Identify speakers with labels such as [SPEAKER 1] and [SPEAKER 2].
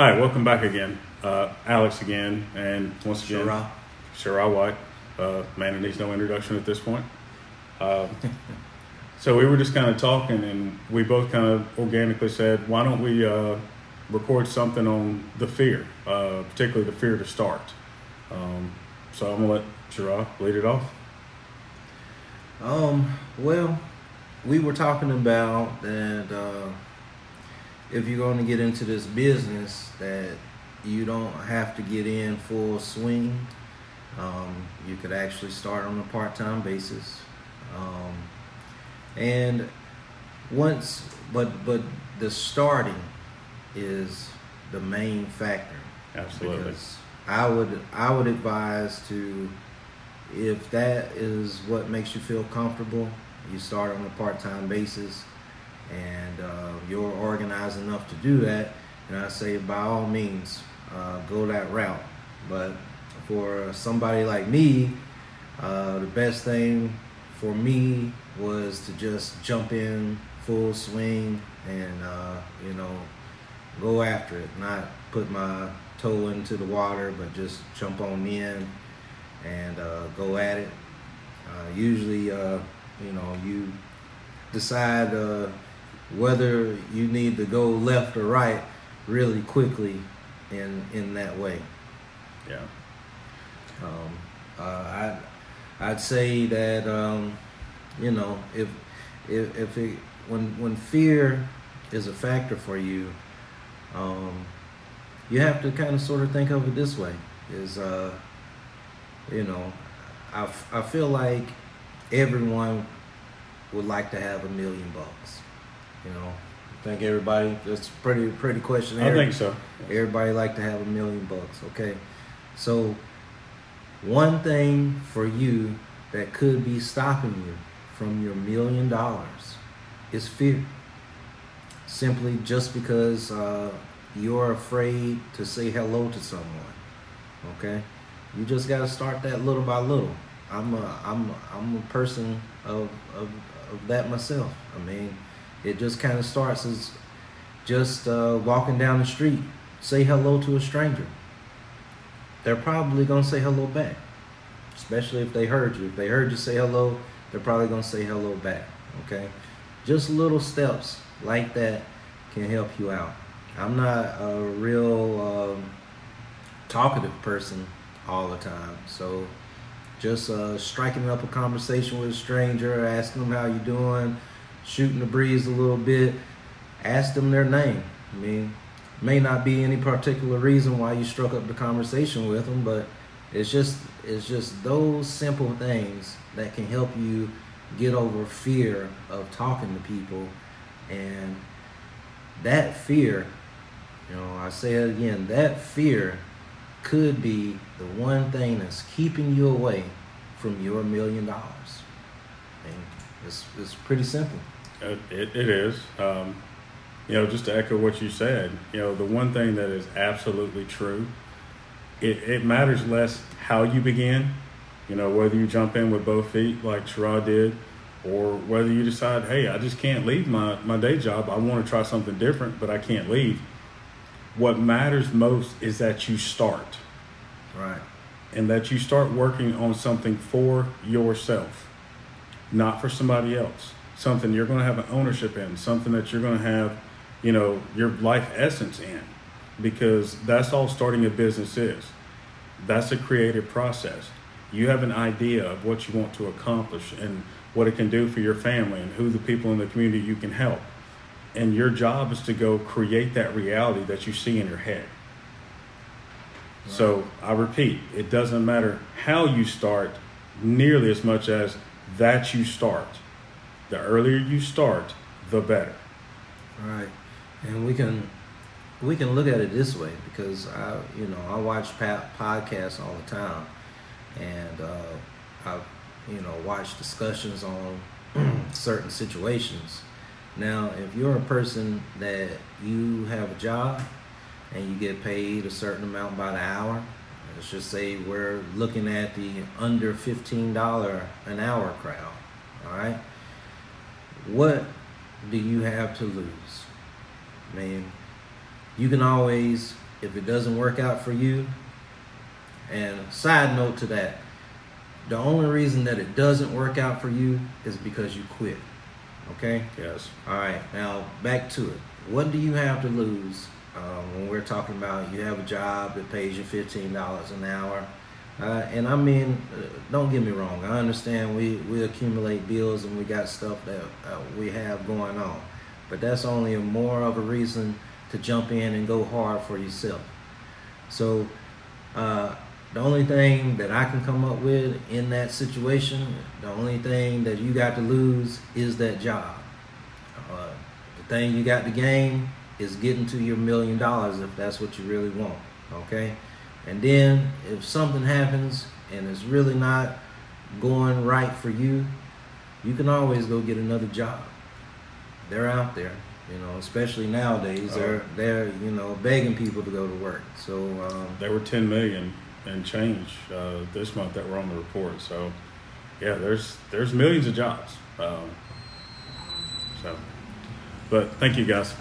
[SPEAKER 1] Hi, welcome back again. Uh, Alex again, and once again,
[SPEAKER 2] Shara.
[SPEAKER 1] Shara White. Uh, man, needs no introduction at this point. Uh, so we were just kind of talking, and we both kind of organically said, why don't we uh, record something on the fear, uh, particularly the fear to start. Um, so I'm gonna let Shara lead it off.
[SPEAKER 2] Um, well, we were talking about that uh, if you're going to get into this business, that you don't have to get in full swing. Um, you could actually start on a part-time basis, um, and once, but but the starting is the main factor.
[SPEAKER 1] Absolutely.
[SPEAKER 2] Because I would I would advise to if that is what makes you feel comfortable, you start on a part-time basis and uh, you're organized enough to do that, and I say by all means uh, go that route. But for somebody like me, uh, the best thing for me was to just jump in full swing and uh, you know go after it, not put my toe into the water, but just jump on in and uh, go at it. Uh, usually, you know, you decide whether you need to go left or right really quickly in in that way.
[SPEAKER 1] Yeah.
[SPEAKER 2] Um, uh, I'd I'd say that um, you know if if if it, when when fear is a factor for you, um, you have to kind of sort of think of it this way: is uh, you know, I, f- I feel like everyone would like to have a million bucks. You know, I think everybody that's pretty pretty questionnaire.
[SPEAKER 1] I think so.
[SPEAKER 2] Everybody like to have a million bucks. Okay, so one thing for you that could be stopping you from your million dollars is fear. Simply just because uh, you're afraid to say hello to someone. Okay, you just got to start that little by little. I'm a I'm a, I'm a person of, of of that myself. I mean, it just kind of starts as just uh, walking down the street, say hello to a stranger. They're probably gonna say hello back, especially if they heard you. If they heard you say hello, they're probably gonna say hello back. Okay, just little steps like that can help you out. I'm not a real um, talkative person all the time, so just uh, striking up a conversation with a stranger, asking them how you doing, shooting the breeze a little bit, ask them their name. I mean, may not be any particular reason why you struck up the conversation with them, but it's just it's just those simple things that can help you get over fear of talking to people. And that fear you know i say it again that fear could be the one thing that's keeping you away from your million dollars. And it's, it's pretty simple
[SPEAKER 1] It, it, it is. Um, you know, just to echo what you said, you know, the one thing that is absolutely true, it, it matters less how you begin, you know, whether you jump in with both feet like Sherrod did, or whether you decide, hey, I just can't leave my, my day job. I want to try something different, but I can't leave. What matters most is that you start
[SPEAKER 2] right
[SPEAKER 1] and that you start working on something for yourself, not for somebody else. Something you're going to have an ownership in, something that you're going to have, you know, your life essence in, because that's all starting a business is. That's a creative process. You have an idea of what you want to accomplish and what it can do for your family and who the people in the community you can help. And your job is to go create that reality that you see in your head. So I repeat, it doesn't matter how you start nearly as much as that you start. The earlier you start, the better.
[SPEAKER 2] Right, and we can we can look at it this way because I you know I watch podcasts all the time, and uh, I you know watch discussions on certain situations. Now, if you're a person that you have a job and you get paid a certain amount by the hour, let's just say we're looking at the under fifteen dollar an hour crowd. All right, what do you have to lose? Man, you can always if it doesn't work out for you, and side note to that, the only reason that it doesn't work out for you is because you quit. Okay?
[SPEAKER 1] Yes.
[SPEAKER 2] All right, now back to it. What do you have to lose um, when we're talking about you have a job that pays you $15 an hour? Uh, and I mean, uh, don't get me wrong. I understand we, we accumulate bills and we got stuff that uh, we have going on. But that's only more of a reason to jump in and go hard for yourself. So, uh, the only thing that I can come up with in that situation, the only thing that you got to lose is that job. Uh, the thing you got to gain is getting to your million dollars if that's what you really want. Okay? And then if something happens and it's really not going right for you, you can always go get another job. They're out there, you know, especially nowadays. They're they're you know begging people to go to work. So um,
[SPEAKER 1] There were 10 million and change uh, this month that were on the report. So, yeah, there's there's millions of jobs. Um, so, but thank you guys.